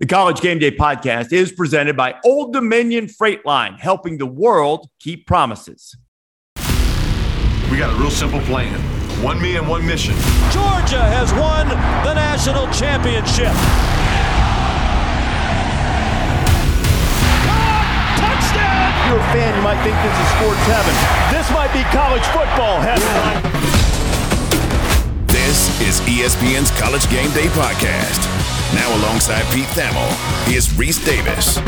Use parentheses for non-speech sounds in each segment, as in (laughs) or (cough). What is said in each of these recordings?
The College Game Day podcast is presented by Old Dominion Freight Line, helping the world keep promises. We got a real simple plan one me and one mission. Georgia has won the national championship. touchdown! If you're a fan, you might think this is sports heaven. This might be college football heaven. This is ESPN's College Game Day podcast. Now, alongside Pete Thamel, here's Rece Davis.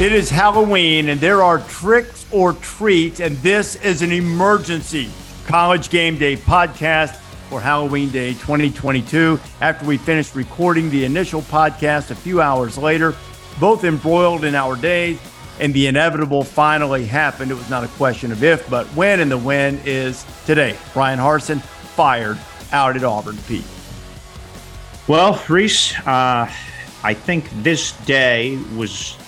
It is Halloween, and there are tricks or treats, and this is an emergency College Game Day podcast for Halloween Day 2022. After we finished recording the initial podcast a few hours later, both embroiled in our days, and the inevitable finally happened. It was not a question of if, but when, and the when is today. Bryan Harsin fired out at Auburn, Pete. Well, Rece, uh, I think this day was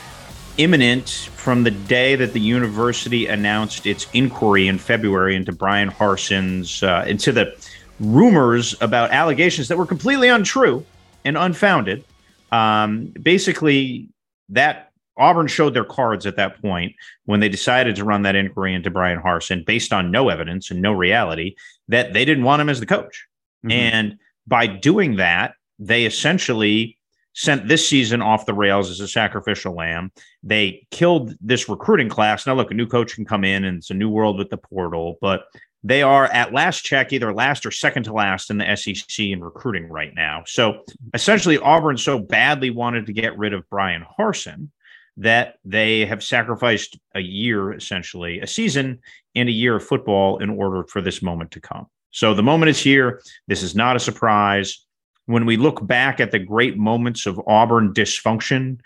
imminent from the day that the university announced its inquiry in February into Bryan Harsin's, uh, into the rumors about allegations that were completely untrue and unfounded. Um, basically, that Auburn showed their cards at that point when they decided to run that inquiry into Bryan Harsin based on no evidence and no reality that they didn't want him as the coach. Mm-hmm. And by doing that, they essentially sent this season off the rails as a sacrificial lamb. They killed this recruiting class. Now, look, a new coach can come in and it's a new world with the portal, but they are at last check either last or second to last in the SEC in recruiting right now. So essentially, Auburn so badly wanted to get rid of Bryan Harsin that they have sacrificed a year, essentially, a season and a year of football in order for this moment to come. So the moment is here. This is not a surprise when we look back at the great moments of Auburn dysfunction,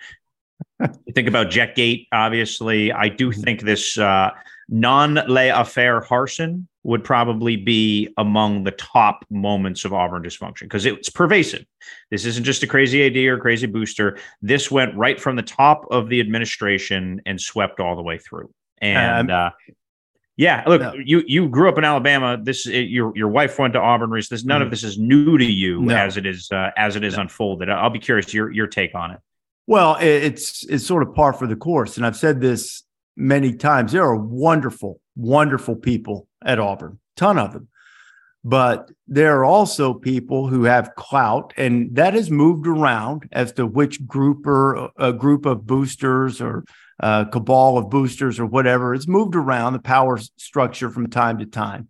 (laughs) think about Jetgate, obviously. I do think this uh, non lay affair Harsin would probably be among the top moments of Auburn dysfunction because it's pervasive. This isn't just a crazy AD or crazy booster. This went right from the top of the administration and swept all the way through. And um, uh, yeah, look, no. you you grew up in Alabama. This your your wife went to Auburn. Rece. This none mm. of this is new to you no. as it is uh, as it is no. unfolded. I'll be curious your your take on it. Well, it's it's sort of par for the course, and I've said this many times. There are wonderful, wonderful people at Auburn, ton of them, but there are also people who have clout, and that has moved around as to which group or a group of boosters or uh, cabal of boosters or whatever. It's moved around the power structure from time to time,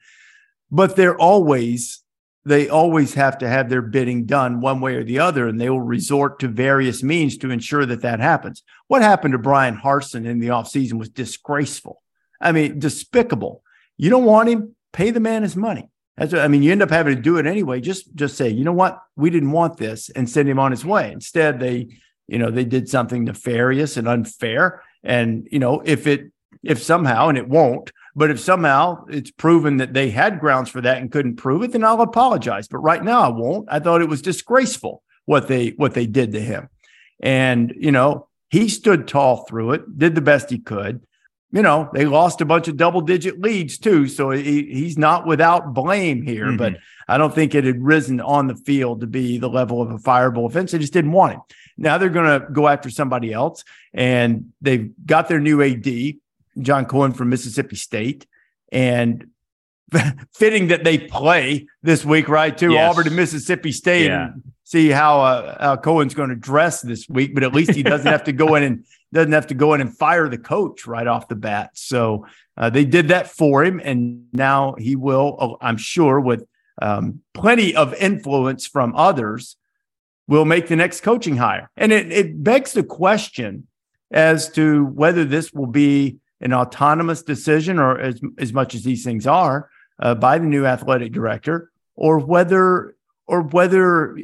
but they're always they always have to have their bidding done one way or the other, and they will resort to various means to ensure that that happens. What happened to Bryan Harsin in the offseason was disgraceful. I mean, despicable. You don't want him, pay the man his money. That's what, I mean, you end up having to do it anyway. Just just say, you know what, we didn't want this, and send him on his way. Instead, they, you know, they did something nefarious and unfair, and, you know, if it, if somehow, and it won't, but if somehow it's proven that they had grounds for that and couldn't prove it, then I'll apologize. But right now I won't. I thought it was disgraceful what they, what they did to him. And, you know, he stood tall through it, did the best he could. You know, they lost a bunch of double digit leads too. So he, he's not without blame here, mm-hmm. but I don't think it had risen on the field to be the level of a fireable offense. They just didn't want him. Now they're going to go after somebody else, and they've got their new AD, John Cohen from Mississippi State, and (laughs) fitting that they play this week, right? To yes. Auburn to Mississippi State, yeah. and see how uh, how Cohen's going to dress this week. But at least he doesn't have to go in and doesn't have to go in and fire the coach right off the bat. So uh, they did that for him, and now he will, I'm sure, with um, plenty of influence from others, will make the next coaching hire. And it, it begs the question as to whether this will be an autonomous decision or as, as much as these things are uh, by the new athletic director or whether or whether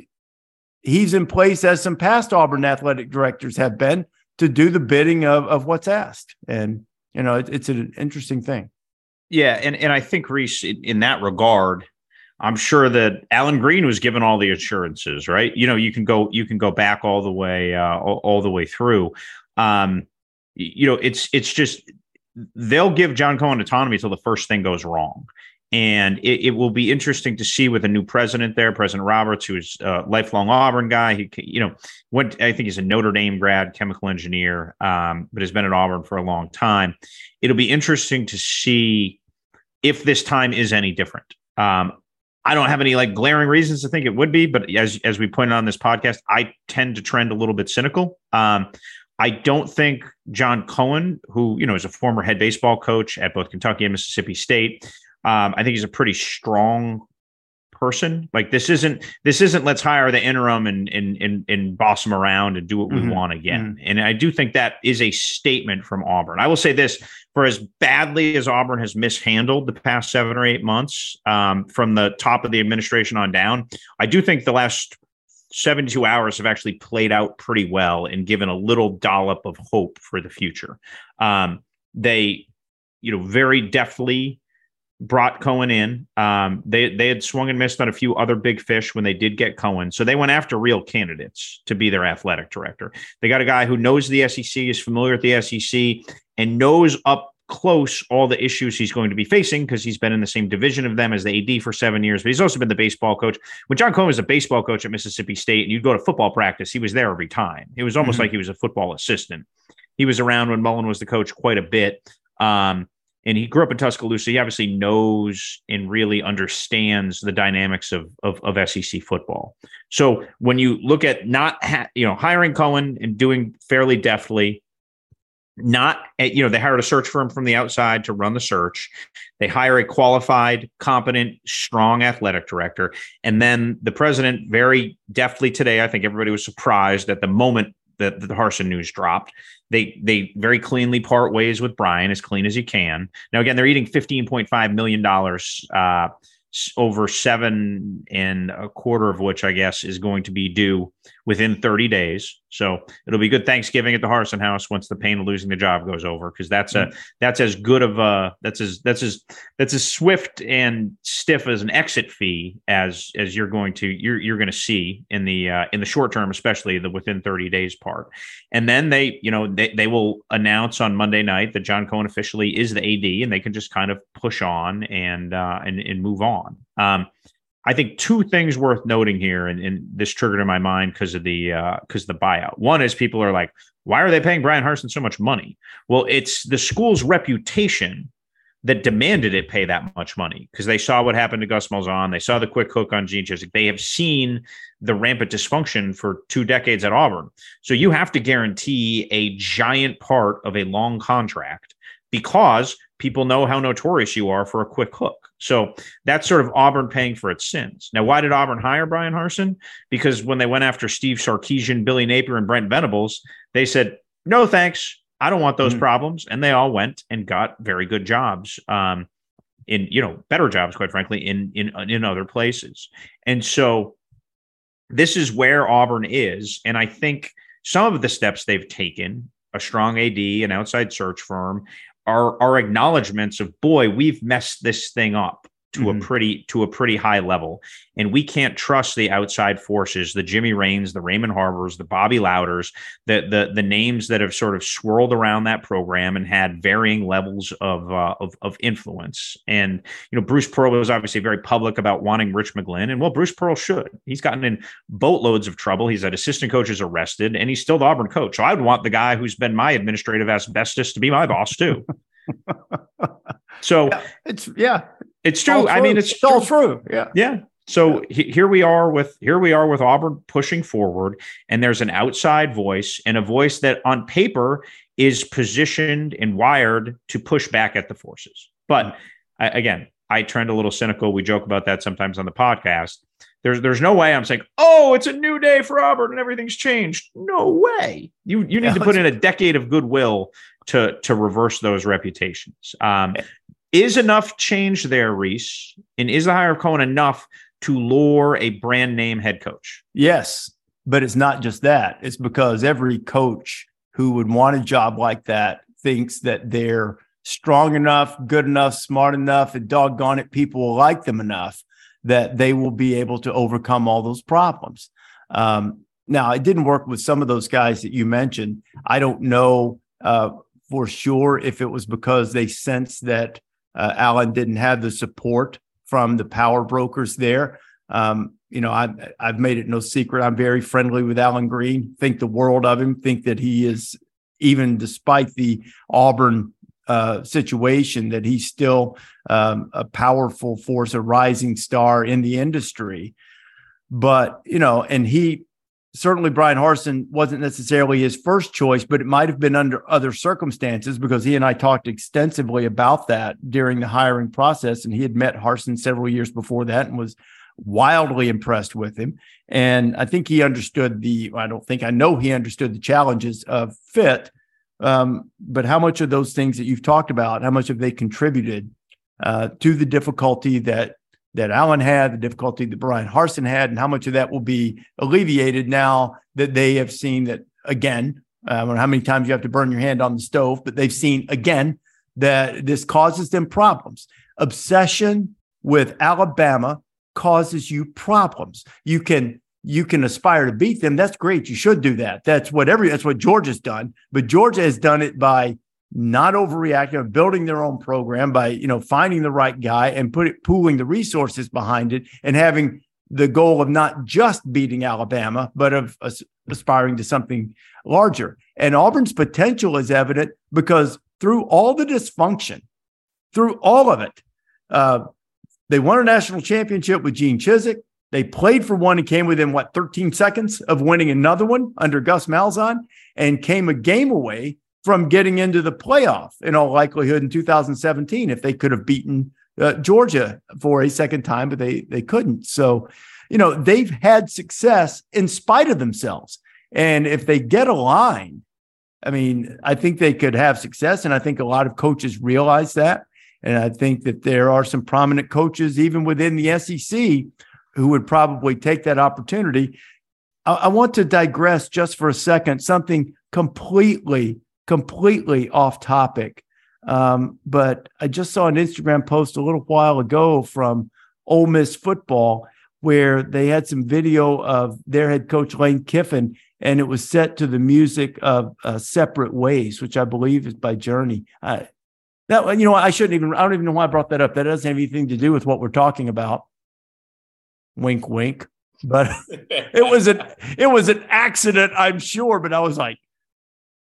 he's in place as some past Auburn athletic directors have been to do the bidding of, of what's asked. And, you know, it, it's an interesting thing. Yeah. And, and I think, Rece, in, in that regard, I'm sure that Allen Greene was given all the assurances, right? You know, you can go you can go back all the way uh, all, all the way through. Um, you know, it's it's just they'll give John Cohen autonomy until the first thing goes wrong. And it, it, will be interesting to see with a new president there, President Roberts, who's a lifelong Auburn guy. He, you know, went. I think he's a Notre Dame grad, chemical engineer, um, but has been at Auburn for a long time. It'll be interesting to see if this time is any different. Um, I don't have any like glaring reasons to think it would be, but as as we pointed on this podcast, I tend to trend a little bit cynical. Um, I don't think John Cohen, who you know is a former head baseball coach at both Kentucky and Mississippi State, um, I think he's a pretty strong person. Like this isn't this isn't let's hire the interim and and and, and boss him around and do what mm-hmm. we want again. Mm-hmm. And I do think that is a statement from Auburn. I will say this: for as badly as Auburn has mishandled the past seven or eight months, um, from the top of the administration on down, I do think the last 72 hours have actually played out pretty well and given a little dollop of hope for the future. Um, they, you know, very deftly brought Cohen in. Um, they they had swung and missed on a few other big fish when they did get Cohen, so they went after real candidates to be their athletic director. They got a guy who knows the SEC, is familiar with the SEC, and knows up close all the issues he's going to be facing because he's been in the same division of them as the AD for seven years, but he's also been the baseball coach. When John Cohen was a baseball coach at Mississippi State and you'd go to football practice, he was there every time. It was almost mm-hmm. like he was a football assistant. He was around when Mullen was the coach quite a bit. Um, and he grew up in Tuscaloosa. He obviously knows and really understands the dynamics of, of, of SEC football. So when you look at not ha- you know hiring Cohen and doing fairly deftly, not eh, you know they hired a search firm from the outside to run the search they hire a qualified competent strong athletic director and then the president very deftly today i think everybody was surprised at the moment that the harsin news dropped. They they very cleanly part ways with bryan as clean as you can. Now again they're eating 15.5 million dollars uh, over seven and a quarter of which I guess is going to be due within 30 days. So it'll be good Thanksgiving at the Harsin House once the pain of losing the job goes over, because that's a mm. that's as good of a that's as that's as that's as swift and stiff as an exit fee as as you're going to you're you're going to see in the uh, in the short term, especially the within 30 days part. And then they you know they they will announce on Monday night that John Cohen officially is the AD, and they can just kind of push on and uh, and and move on. Um, I think two things worth noting here, and, and this triggered in my mind because of the because uh, the buyout. One is people are like, why are they paying Bryan Harsin so much money? Well, it's the school's reputation that demanded it pay that much money because they saw what happened to Gus Malzahn. They saw the quick hook on Gene Chizik. They have seen the rampant dysfunction for two decades at Auburn. So you have to guarantee a giant part of a long contract because people know how notorious you are for a quick hook. So that's sort of Auburn paying for its sins. Now, why did Auburn hire Bryan Harsin? Because when they went after Steve Sarkisian, Billy Napier, and Brent Venables, they said, no, thanks. I don't want those mm-hmm. problems. And they all went and got very good jobs. Um, in you know better jobs quite frankly in in in other places and so this is where auburn is and i think some of the steps they've taken a strong ad an outside search firm are are acknowledgments of boy we've messed this thing up to mm-hmm. a pretty to a pretty high level. And we can't trust the outside forces the jimmy ranes the raymond harberts the bobby lowders the the the names that have sort of swirled around that program and had varying levels of uh, of, of influence. And you know bruce pearl was obviously very public about wanting rich mcglynn and well bruce pearl should. He's gotten in boatloads of trouble. He's had assistant coaches arrested and he's still the auburn coach. So i would want the guy who's been my administrative asbestos to be my boss too. (laughs) So yeah, it's yeah it's true. I mean, it's, it's all true. Yeah. Yeah. So yeah. here we are with here we are with Auburn pushing forward, and there's an outside voice and a voice that on paper is positioned and wired to push back at the forces. But. I, again, I trend a little cynical. We joke about that sometimes on the podcast. There's there's no way I'm saying, oh, it's a new day for Auburn and everything's changed. No way. You you need yeah, to put in a decade of goodwill to to reverse those reputations. Um, is enough change there, Rece? And is the hire of Cohen enough to lure a brand name head coach? Yes, but it's not just that. It's because every coach who would want a job like that thinks that they're strong enough, good enough, smart enough, and doggone it, people will like them enough that they will be able to overcome all those problems. Um, now, it didn't work with some of those guys that you mentioned. I don't know uh, for sure if it was because they sensed that Uh, Allen didn't have the support from the power brokers there. Um, you know, I, I've made it no secret. I'm very friendly with Allen Greene, Think the world of him. Think that he is, even despite the Auburn uh, situation, that he's still um, a powerful force, a rising star in the industry. But you know, and he certainly Bryan Harsin wasn't necessarily his first choice, but it might have been under other circumstances because he and I talked extensively about that during the hiring process. And he had met Harsin several years before that and was wildly impressed with him. And I think he understood the, I don't think I know he understood the challenges of fit. Um, but how much of those things that you've talked about, how much have they contributed uh, to the difficulty that that Allen had, the difficulty that Bryan Harsin had, and how much of that will be alleviated now that they have seen that again. Uh, I don't know how many times you have to burn your hand on the stove, but they've seen again that this causes them problems. Obsession with Alabama causes you problems. You can you can aspire to beat them. That's great. You should do that. That's what every that's what Georgia's done. But Georgia has done it by not overreacting, of building their own program by you know finding the right guy and put it pooling the resources behind it and having the goal of not just beating Alabama, but of aspiring to something larger. And Auburn's potential is evident because through all the dysfunction, through all of it, uh, they won a national championship with Gene Chizik. They played for one and came within what 13 seconds of winning another one under Gus Malzahn, and came a game away from getting into the playoff in all likelihood in 2017 if they could have beaten uh, Georgia for a second time, but they they couldn't. So, you know, they've had success in spite of themselves. And if they get aligned, I mean, I think they could have success. And I think a lot of coaches realize that. And I think that there are some prominent coaches, even within the SEC, who would probably take that opportunity. I, I want to digress just for a second, something completely completely off topic. Um, but I just saw an Instagram post a little while ago from Ole Miss football where they had some video of their head coach Lane Kiffin, and it was set to the music of uh, "Separate Ways," which I believe is by Journey. Uh, that you know, I shouldn't even. I don't even know why I brought that up. That doesn't have anything to do with what we're talking about. Wink, wink. But (laughs) it was an it was an accident, I'm sure. But I was like,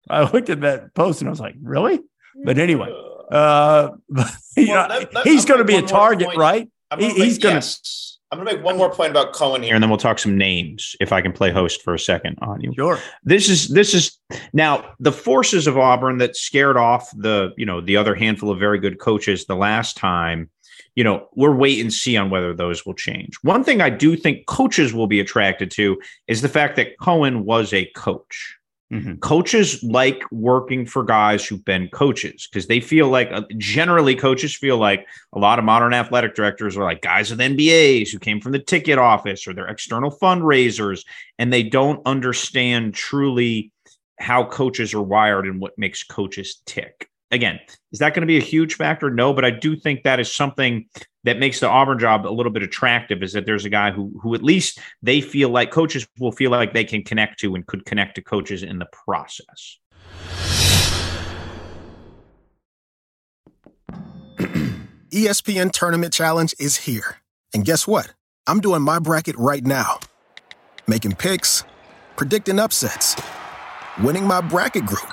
I looked at that post and I was like, really? But anyway, uh, (laughs) you well, know, that, that, he's going to be a target, point. right? He, make, he's going to. Yes. I'm going to make one more point about Cohen here, and then we'll talk some names. If I can play host for a second on you, sure. This is this is now the forces of Auburn that scared off the you know the other handful of very good coaches the last time. You know, we're wait and see on whether those will change. One thing I do think coaches will be attracted to is the fact that Cohen was a coach. Mm-hmm. Coaches like working for guys who've been coaches because they feel like uh, generally coaches feel like a lot of modern athletic directors are like guys with MBAs who came from the ticket office or they're external fundraisers and they don't understand truly how coaches are wired and what makes coaches tick. Again, is that going to be a huge factor? No, but I do think that is something that makes the Auburn job a little bit attractive is that there's a guy who who at least they feel like coaches will feel like they can connect to and could connect to coaches in the process. (clears throat) ESPN Tournament Challenge is here. And guess what? I'm doing my bracket right now. Making picks, predicting upsets, winning my bracket group,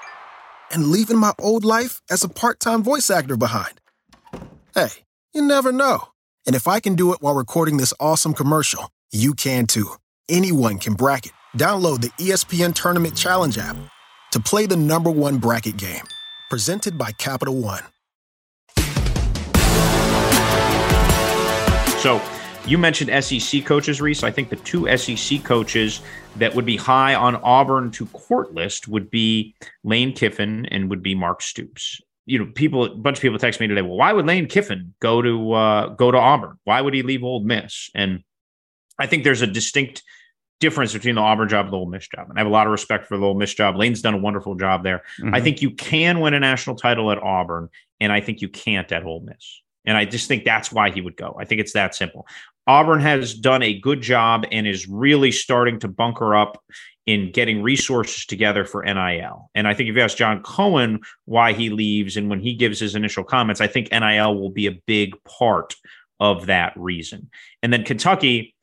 and leaving my old life as a part time voice actor behind. Hey, you never know. And if I can do it while recording this awesome commercial, you can too. Anyone can bracket. Download the ESPN Tournament Challenge app to play the number one bracket game. Presented by Capital One. So, you mentioned SEC coaches, Rece. I think the two SEC coaches that would be high on Auburn to court list would be Lane Kiffin and would be Mark Stoops. you know, people, a bunch of people text me today. Well, why would Lane Kiffin go to uh, go to Auburn? Why would he leave Ole Miss? And I think there's a distinct difference between the Auburn job and the Ole Miss job. And I have a lot of respect for the Ole Miss job. Lane's done a wonderful job there. Mm-hmm. I think you can win a national title at Auburn, and I think you can't at Ole Miss. And I just think that's why he would go. I think it's that simple. Auburn has done a good job and is really starting to bunker up in getting resources together for NIL. And I think if you ask John Cohen why he leaves and when he gives his initial comments, I think NIL will be a big part of that reason. And then Kentucky,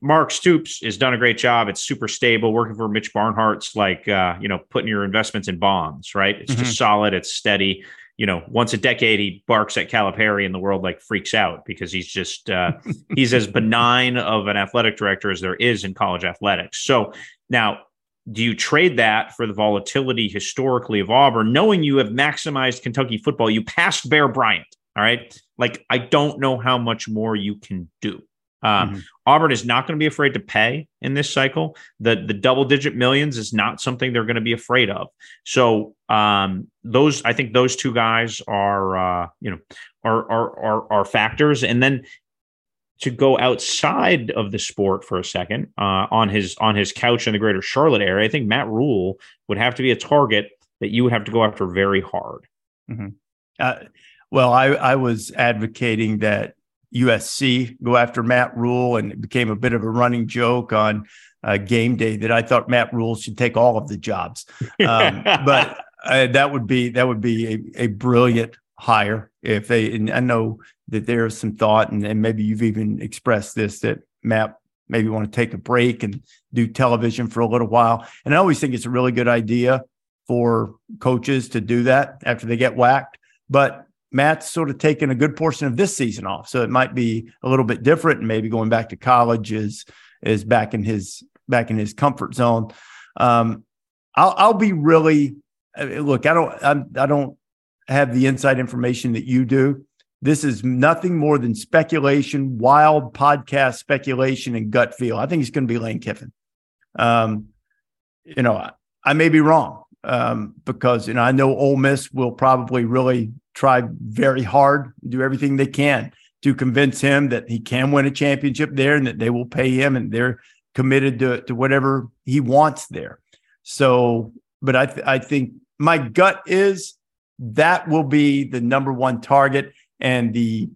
Mark Stoops has done a great job. It's super stable. Working for Mitch Barnhart's like uh, you know putting your investments in bonds, right? It's mm-hmm. just solid. It's steady. You know, once a decade he barks at Calipari and the world like freaks out because he's just uh, (laughs) he's as benign of an athletic director as there is in college athletics. So now, do you trade that for the volatility historically of Auburn, knowing you have maximized Kentucky football? You passed Bear Bryant. All right, like I don't know how much more you can do. Um, mm-hmm. Auburn is not going to be afraid to pay in this cycle. The the double digit millions is not something they're going to be afraid of. So um, those I think those two guys are uh, you know are, are are are factors. And then to go outside of the sport for a second uh, on his on his couch in the greater Charlotte area, I think Matt Rhule would have to be a target that you would have to go after very hard. Mm-hmm. Uh, well, I I was advocating that USC go after Matt Rhule, and it became a bit of a running joke on uh, game day that I thought Matt Rhule should take all of the jobs. Um, (laughs) but uh, that would be that would be a, a brilliant hire if they. And I know that there's some thought, and, and maybe you've even expressed this that Matt maybe want to take a break and do television for a little while. And I always think it's a really good idea for coaches to do that after they get whacked. But Matt's sort of taken a good portion of this season off, so it might be a little bit different. And maybe going back to college is is back in his back in his comfort zone. Um, I'll I'll be really look. I don't I'm, I don't have the inside information that you do. This is nothing more than speculation, wild podcast speculation, and gut feel. I think he's going to be Lane Kiffin. Um, you know, I, I may be wrong um, because you know I know Ole Miss will probably really try very hard, do everything they can to convince him that he can win a championship there and that they will pay him and they're committed to, to whatever he wants there. So, but I, th- I think my gut is that will be the number one target and the,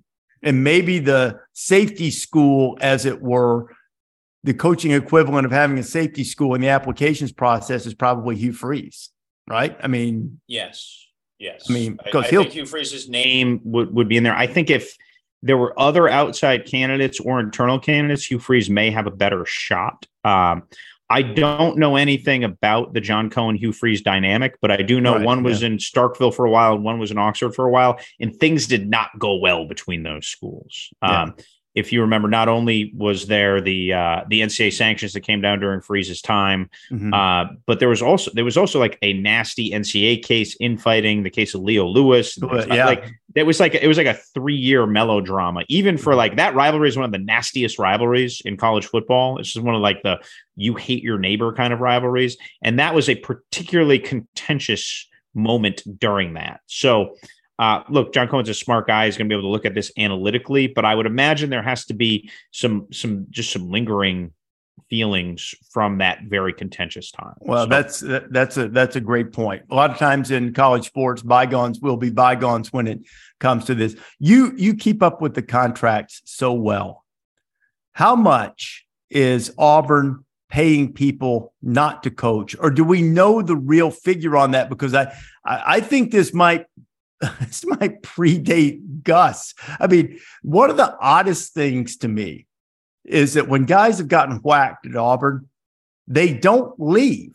and maybe the safety school, as it were, the coaching equivalent of having a safety school in the applications process is probably Hugh Freeze, right? I mean, yes Yes. I mean, because I, I think Hugh Freeze's name would, would be in there. I think if there were other outside candidates or internal candidates, Hugh Freeze may have a better shot. Um, I don't know anything about the John Cohen Hugh Freeze dynamic, but I do know right, one was yeah. in Starkville for a while and one was in Oxford for a while, and things did not go well between those schools. Yeah. If you remember, not only was there the uh, the NCAA sanctions that came down during Freeze's time, mm-hmm. uh, but there was also there was also like a nasty NCAA case infighting, the case of Leo Lewis. yeah. Like it was like it was like a three year melodrama. Even for like that rivalry is one of the nastiest rivalries in college football. It's just one of like the you hate your neighbor kind of rivalries, and that was a particularly contentious moment during that. So uh, look, John Cohen's a smart guy. He's going to be able to look at this analytically, but I would imagine there has to be some some just some lingering feelings from that very contentious time. Well, so. that's that's a that's a great point. A lot of times in college sports, bygones will be bygones when it comes to this. You you keep up with the contracts so well. How much is Auburn paying people not to coach, or do we know the real figure on that? Because I I, I think this might (laughs) this might predate Gus. I mean, one of the oddest things to me is that when guys have gotten whacked at Auburn, they don't leave.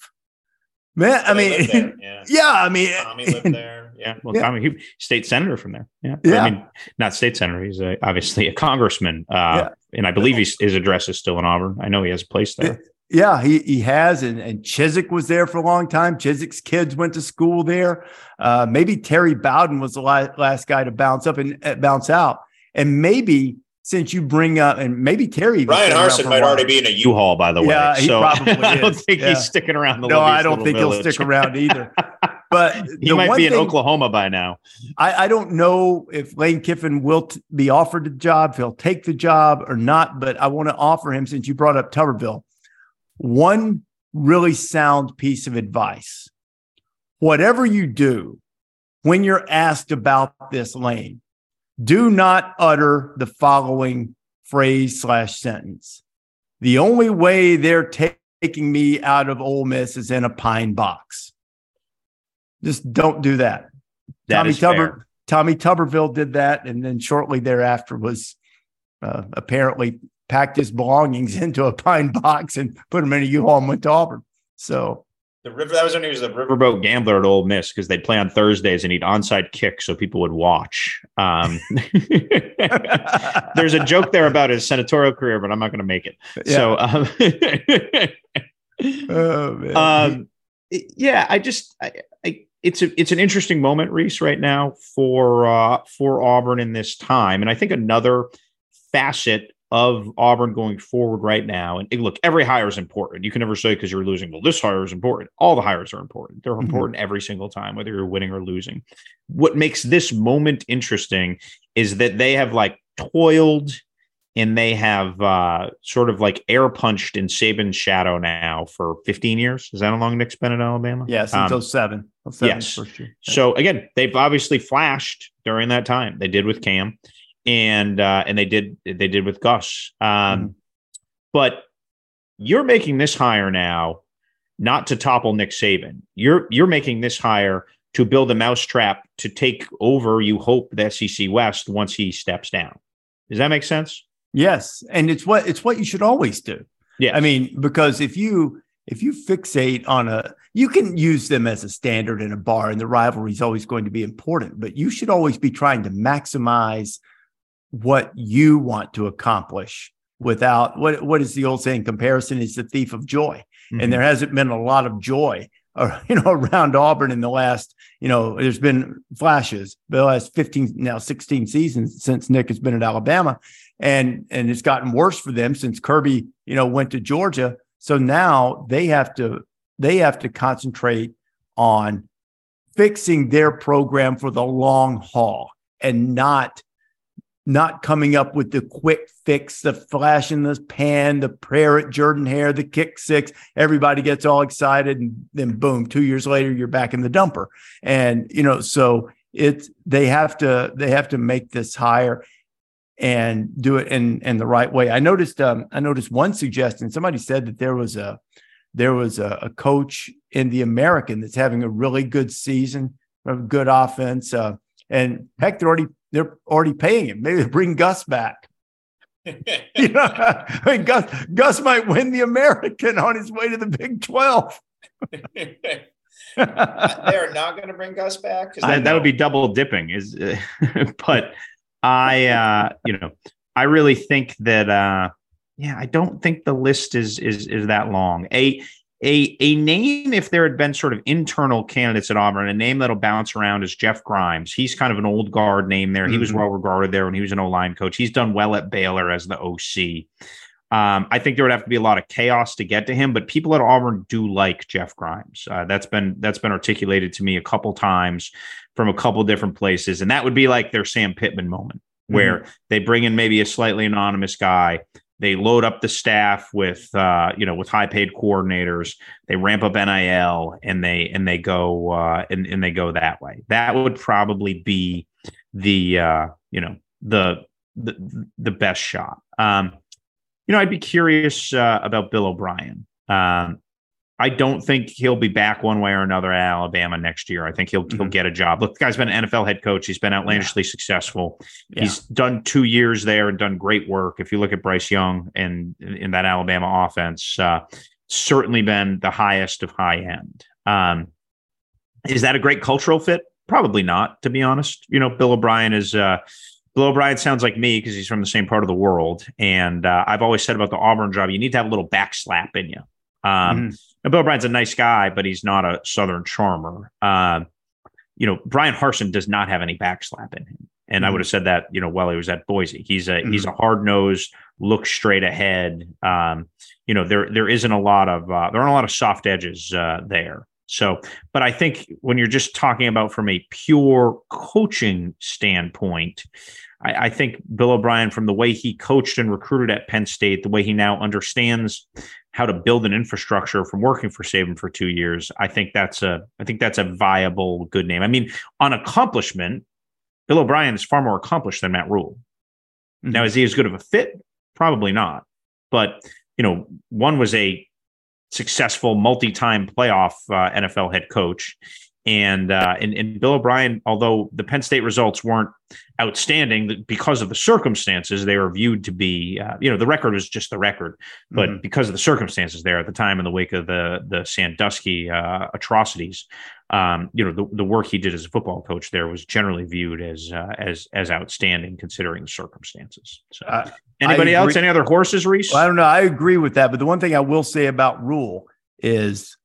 Man, I mean, (laughs) yeah. yeah. I mean, Tommy lived there. Yeah, well, yeah. Tommy, he, state senator from there. Yeah, yeah. I mean, not state senator. He's a, obviously a congressman, uh, yeah. and I believe his address is still in Auburn. I know he has a place there. Yeah, he he has, and and Chizik was there for a long time. Chizik's kids went to school there. Uh, maybe Terry Bowden was the last, last guy to bounce up and uh, bounce out, and maybe since you bring up and maybe Terry Ryan Harsin might already be in a U-Haul, by the way. Yeah, he so (laughs) probably I don't think yeah. he's sticking around. no, I don't think village. he'll stick around either. (laughs) But he might be in thing- Oklahoma by now. I, I don't know if Lane Kiffin will t- be offered the job, if he'll take the job or not, but I want to offer him, since you brought up Tuberville, one really sound piece of advice. Whatever you do, when you're asked about this lane, do not utter the following phrase slash sentence. The only way they're ta- taking me out of Ole Miss is in a pine box. Just don't do that. That Tommy. Tuber, Tommy Tuberville did that, and then shortly thereafter was uh, apparently packed his belongings (laughs) into a pine box and put them in a U-Haul and went to Auburn. So The river. That was when he was the. Riverboat Gambler at Ole Miss because they'd play on Thursdays and he'd onside kick so people would watch. Um, (laughs) there's a joke there about his senatorial career, but I'm not going to make it. So, um, (laughs) oh, man. um, yeah, I just, I, I, it's a, it's an interesting moment, Rece, right now for uh, for Auburn in this time, and I think another facet of Auburn going forward right now. And look, every hire is important. You can never say because you're losing, well, this hire is important. All the hires are important. They're Mhm. important every single time, whether you're winning or losing. What makes this moment interesting is that they have like toiled and they have uh, sort of like air punched in Saban's shadow now for 15 years. Is that how long Nick's been at Alabama? Yes, since Um, 07. 07 yes. so again, they've obviously flashed during that time. They did with Cam, and uh, and they did they did with Gus. Um, Mhm. But you're making this hire now, not to topple Nick Saban. You're you're making this hire to build a mousetrap to take over. You hope the SEC West once he steps down. Does that make sense? Yes, and it's what it's what you should always do. Yeah. I mean, because if you if you fixate on a you can use them as a standard in a bar and the rivalry is always going to be important, but you should always be trying to maximize what you want to accomplish without what what is the old saying comparison is the thief of joy. Mhm. and there hasn't been a lot of joy uh, (laughs) you know around auburn in the last you know there's been flashes the last 15 now 16 seasons since nick has been at alabama. And and it's gotten worse for them since kirby you know went to georgia. So now they have to they have to concentrate on fixing their program for the long haul and not not coming up with the quick fix, the flash in the pan, the prayer at Jordan Hare, the kick six. Everybody gets all excited, and then boom, two years later, you're back in the dumper. And you know, so it's they have to they have to make this higher and do it in in the right way. I noticed um, I noticed one suggestion. Somebody said that there was a there was a, a coach in the American that's having a really good season, a good offense, uh, and heck, they're already they're already paying him. Maybe they bring Gus back. (laughs) You know, I mean, Gus Gus might win the American on his way to the Big Twelve. (laughs) they are not going to bring Gus back. 'cause that, that would be double dipping is (laughs) but i uh you know i really think that uh yeah i don't think the list is is is that long a a a name if there had been sort of internal candidates at auburn a name that'll bounce around is jeff grimes he's kind of an old guard name there he was Mhm. well regarded there when he was an o-line coach he's done well at baylor as the oc um, I think there would have to be a lot of chaos to get to him, but people at Auburn do like Jeff Grimes. Uh, that's been that's been articulated to me a couple times from a couple different places, and that would be like their Sam Pittman moment, where they bring in maybe a slightly anonymous guy. They load up the staff with uh, you know with high paid coordinators. They ramp up NIL and they and they go uh, and and they go that way. That would probably be the uh, you know the the the best shot. Um, you know, I'd be curious uh, about Bill O'Brien. Um, I don't think he'll be back one way or another at Alabama next year. I think he'll he'll Mhm. get a job. Look, the guy's been an NFL head coach. He's been outlandishly successful. Yeah. He's done two years there and done great work. If you look at Bryce Young and in that Alabama offense, uh, certainly been the highest of high end. Um, is that a great cultural fit? Probably not, to be honest. You know, Bill O'Brien is. Uh, Bill O'Brien sounds like me because he's from the same part of the world. And uh, I've always said about the Auburn job, you need to have a little backslap in you. Um, Mhm. And Bill O'Brien's a nice guy, but he's not a Southern charmer. Uh, you know, Bryan Harsin does not have any backslap in him. And I Mhm. would have said that, you know, while he was at Boise. He's a he's a hard nosed, look straight ahead. Um, you know, there there isn't a lot of uh, there aren't a lot of soft edges uh, there. So, but I think when you're just talking about from a pure coaching standpoint, I, I, think Bill O'Brien, from the way he coached and recruited at Penn State, the way he now understands how to build an infrastructure from working for Saban for two years, I think that's a I think that's a viable good name. I mean, on accomplishment, Bill O'Brien is far more accomplished than Matt Rhule. Mm-hmm. Now, is he as good of a fit? Probably not. But you know, one was a successful multi-time playoff uh, NFL head coach. And, uh, and and Bill O'Brien, although the Penn State results weren't outstanding because of the circumstances, they were viewed to be, uh, you know, the record was just the record, but mm-hmm. because of the circumstances there at the time in the wake of the the Sandusky uh, atrocities, um, you know, the, the work he did as a football coach there was generally viewed as uh, as as outstanding considering the circumstances. So, anybody else? Any other horses, Rece? Well, I don't know. I agree with that, but the one thing I will say about Rhule is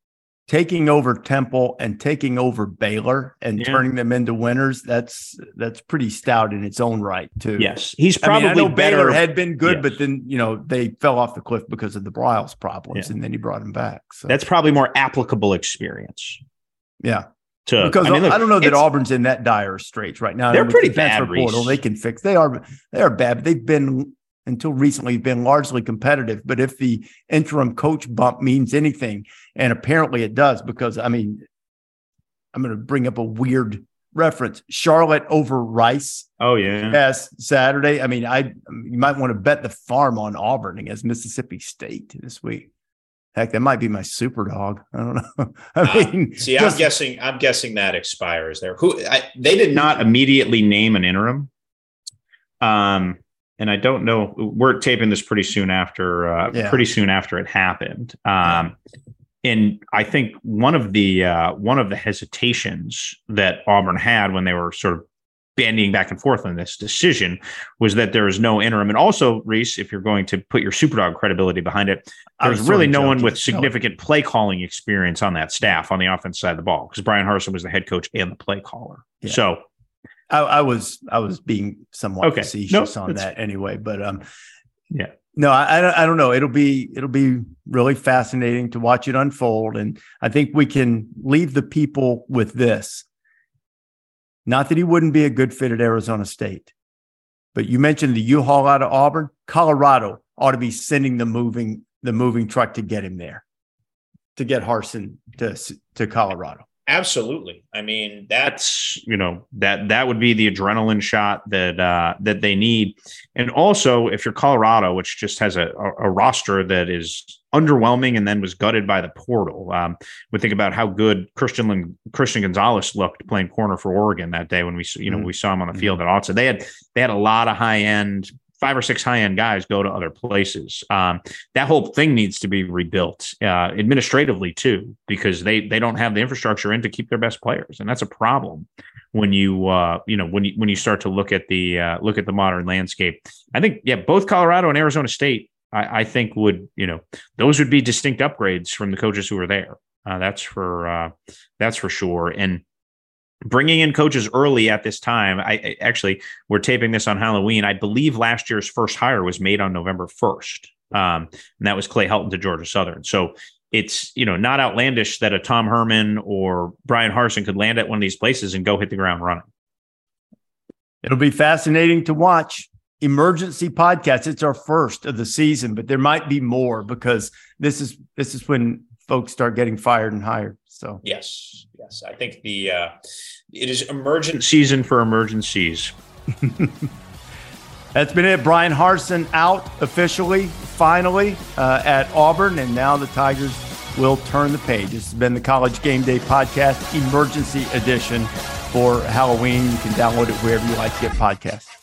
taking over Temple and taking over Baylor and yeah. turning them into winners, that's that's pretty stout in its own right, too. Yes, he's probably I mean, I better. Baylor had been good, but then you know they fell off the cliff because of the Briles problems, yeah. and then he brought them back. So that's probably more applicable experience. Yeah. To, because I, mean, look, I don't know that Auburn's in that dire straits right now. They're pretty bad. Portal, they can fix. They are they are bad. They've been until recently been largely competitive. But if the interim coach bump means anything, and apparently it does, because I mean, I'm going to bring up a weird reference: Charlotte over Rice. Oh yeah, past Saturday. I mean, I you might want to bet the farm on Auburn against Mississippi State this week. Heck, that might be my super dog. I don't know. (laughs) I uh, mean, uh, see, just, I'm guessing. I'm guessing that expires there. Who I, they did not immediately name an interim. Um, and I don't know. We're taping this pretty soon after, uh, yeah. pretty soon after it happened. Um, and I think one of the uh, one of the hesitations that Auburn had when they were sort of bandying back and forth on this decision was that there is no interim. And also, Rece, if you're going to put your superdog credibility behind it, there's really no one with significant play calling experience on that staff on the offense side of the ball because Bryan Harsin was the head coach and the play caller. Yeah. So I, I, was I was being somewhat okay. facetious on that anyway, but um, yeah, no, I I don't know. It'll be it'll be really fascinating to watch it unfold, and I think we can leave the people with this. Not that he wouldn't be a good fit at Arizona State, but you mentioned the U-Haul out of Auburn. Colorado ought to be sending the moving the moving truck to get him there, to get Harsin to to Colorado. Absolutely. I mean, that's you know that that would be the adrenaline shot that uh, that they need, and also if you're Colorado, which just has a, a, roster that is underwhelming and then was gutted by the portal. Um, we think about how good Christian Christian Gonzalez looked playing corner for Oregon that day when we you know mm-hmm. we saw him on the mm-hmm. field at Autzen. They had they had a lot of high end five or six high end guys go to other places. Um, that whole thing needs to be rebuilt uh, administratively too, because they they don't have the infrastructure in to keep their best players, and that's a problem when you uh, you know when you when you start to look at the uh, look at the modern landscape. I think yeah, both Colorado and Arizona State, I, I think would you know those would be distinct upgrades from the coaches who are there. Uh, that's for uh, that's for sure, and bringing in coaches early at this time I, I, actually we're taping this on halloween. I believe last year's first hire was made on november 1st um, and that was clay helton to georgia southern. So it's you know not outlandish that a tom herman or bryan harsin could land at one of these places and go hit the ground running. It'll be fascinating to watch. Emergency podcast it's our first of the season but there might be more because this is this is when folks start getting fired and hired so. Yes yes i think the uh it is emergent season for emergencies. (laughs) That's been it. Bryan Harsin out officially, finally, uh, at Auburn, and now the Tigers will turn the page. This has been the College Game Day Podcast, emergency edition for Halloween. You can download it wherever you like to get podcasts.